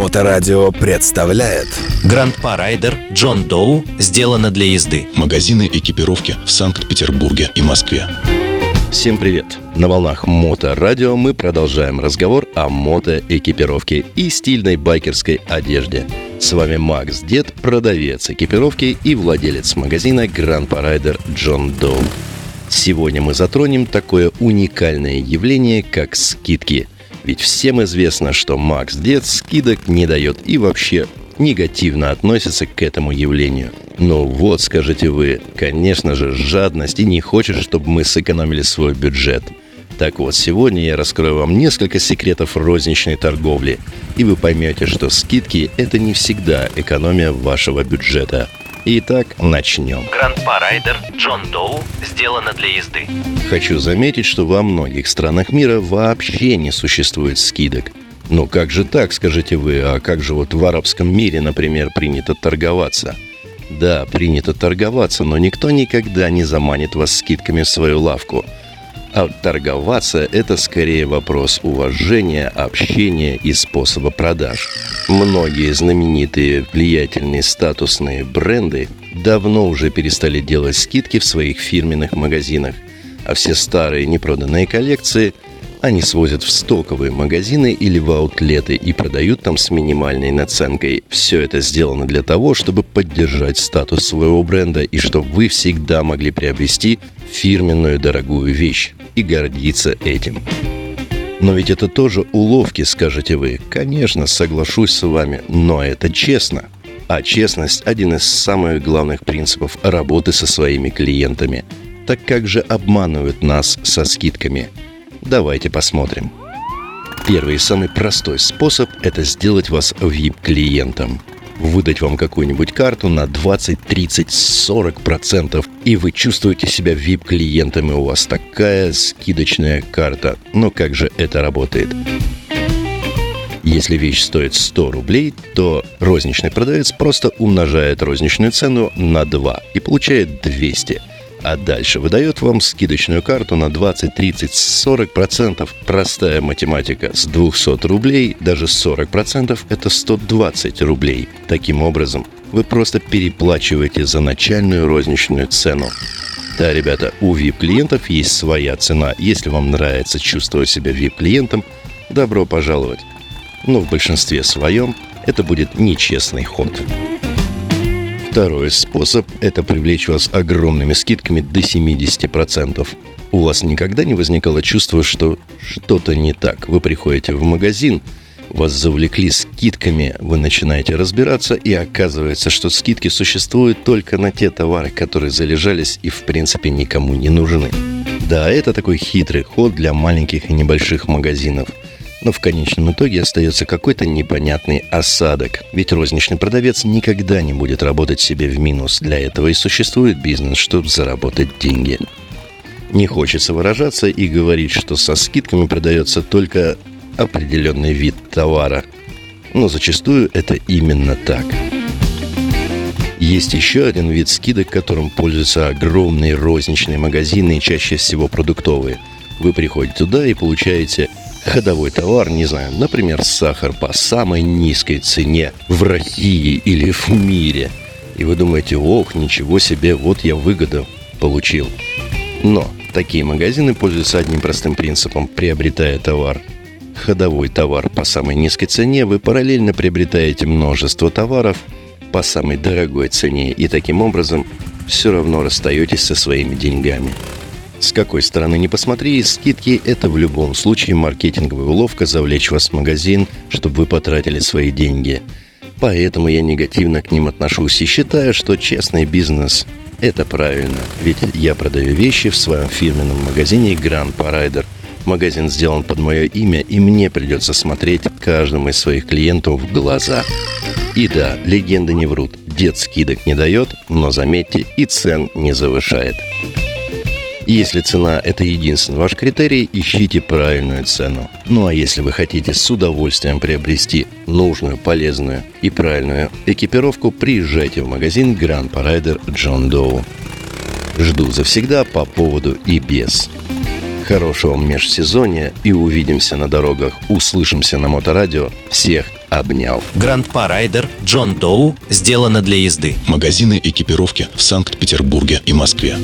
Моторадио представляет Grandpa Rider John Doe сделано для езды. Магазины экипировки в Санкт-Петербурге и Москве. Всем привет! На волнах Моторадио мы продолжаем разговор о мотоэкипировке и стильной байкерской одежде. С вами Макс Дед, продавец экипировки и владелец магазина Grandpa Rider John Doe. Сегодня мы затронем такое уникальное явление, как скидки. Ведь всем известно, что Макс Дед скидок не дает и вообще негативно относится к этому явлению. Ну вот, скажете вы, конечно же, жадность и не хочет, чтобы мы сэкономили свой бюджет. Так вот, сегодня я раскрою вам несколько секретов розничной торговли, и вы поймете, что скидки – это не всегда экономия вашего бюджета – Итак, начнем. Гранд Парайдер Джон Доу сделано для езды. Хочу заметить, что во многих странах мира вообще не существует скидок. Но как же так, скажете вы, а как же вот в арабском мире, например, принято торговаться? Да, принято торговаться, но никто никогда не заманит вас скидками в свою лавку – а торговаться – это скорее вопрос уважения, общения и способа продаж. Многие знаменитые, влиятельные, статусные бренды давно уже перестали делать скидки в своих фирменных магазинах, а все старые непроданные коллекции – они свозят в стоковые магазины или в аутлеты и продают там с минимальной наценкой. Все это сделано для того, чтобы поддержать статус своего бренда и чтобы вы всегда могли приобрести фирменную дорогую вещь и гордиться этим. Но ведь это тоже уловки, скажете вы. Конечно, соглашусь с вами, но это честно. А честность – один из самых главных принципов работы со своими клиентами. Так как же обманывают нас со скидками – Давайте посмотрим. Первый и самый простой способ – это сделать вас VIP-клиентом. Выдать вам какую-нибудь карту на 20, 30, 40 процентов, и вы чувствуете себя VIP-клиентом, и у вас такая скидочная карта. Но как же это работает? Если вещь стоит 100 рублей, то розничный продавец просто умножает розничную цену на 2 и получает 200 а дальше выдает вам скидочную карту на 20, 30, 40 процентов. Простая математика. С 200 рублей даже 40 процентов – это 120 рублей. Таким образом, вы просто переплачиваете за начальную розничную цену. Да, ребята, у VIP-клиентов есть своя цена. Если вам нравится чувствовать себя VIP-клиентом, добро пожаловать. Но в большинстве своем это будет нечестный ход. Второй способ – это привлечь вас огромными скидками до 70%. У вас никогда не возникало чувства, что что-то не так. Вы приходите в магазин, вас завлекли скидками, вы начинаете разбираться, и оказывается, что скидки существуют только на те товары, которые залежались и в принципе никому не нужны. Да, это такой хитрый ход для маленьких и небольших магазинов – но в конечном итоге остается какой-то непонятный осадок. Ведь розничный продавец никогда не будет работать себе в минус. Для этого и существует бизнес, чтобы заработать деньги. Не хочется выражаться и говорить, что со скидками продается только определенный вид товара. Но зачастую это именно так. Есть еще один вид скидок, которым пользуются огромные розничные магазины и чаще всего продуктовые. Вы приходите туда и получаете ходовой товар, не знаю, например, сахар по самой низкой цене в России или в мире. И вы думаете, ох, ничего себе, вот я выгоду получил. Но такие магазины пользуются одним простым принципом, приобретая товар. Ходовой товар по самой низкой цене, вы параллельно приобретаете множество товаров по самой дорогой цене и таким образом все равно расстаетесь со своими деньгами. С какой стороны не посмотри, скидки – это в любом случае маркетинговая уловка завлечь вас в магазин, чтобы вы потратили свои деньги. Поэтому я негативно к ним отношусь и считаю, что честный бизнес – это правильно. Ведь я продаю вещи в своем фирменном магазине Grand Paraider. Магазин сделан под мое имя, и мне придется смотреть каждому из своих клиентов в глаза. И да, легенды не врут. Дед скидок не дает, но заметьте, и цен не завышает. Если цена – это единственный ваш критерий, ищите правильную цену. Ну а если вы хотите с удовольствием приобрести нужную, полезную и правильную экипировку, приезжайте в магазин Grand Paraider John Doe. Жду завсегда по поводу и без. Хорошего межсезонья и увидимся на дорогах. Услышимся на моторадио. Всех обнял. Гранд-па Райдер Джон Доу сделано для езды. Магазины экипировки в Санкт-Петербурге и Москве.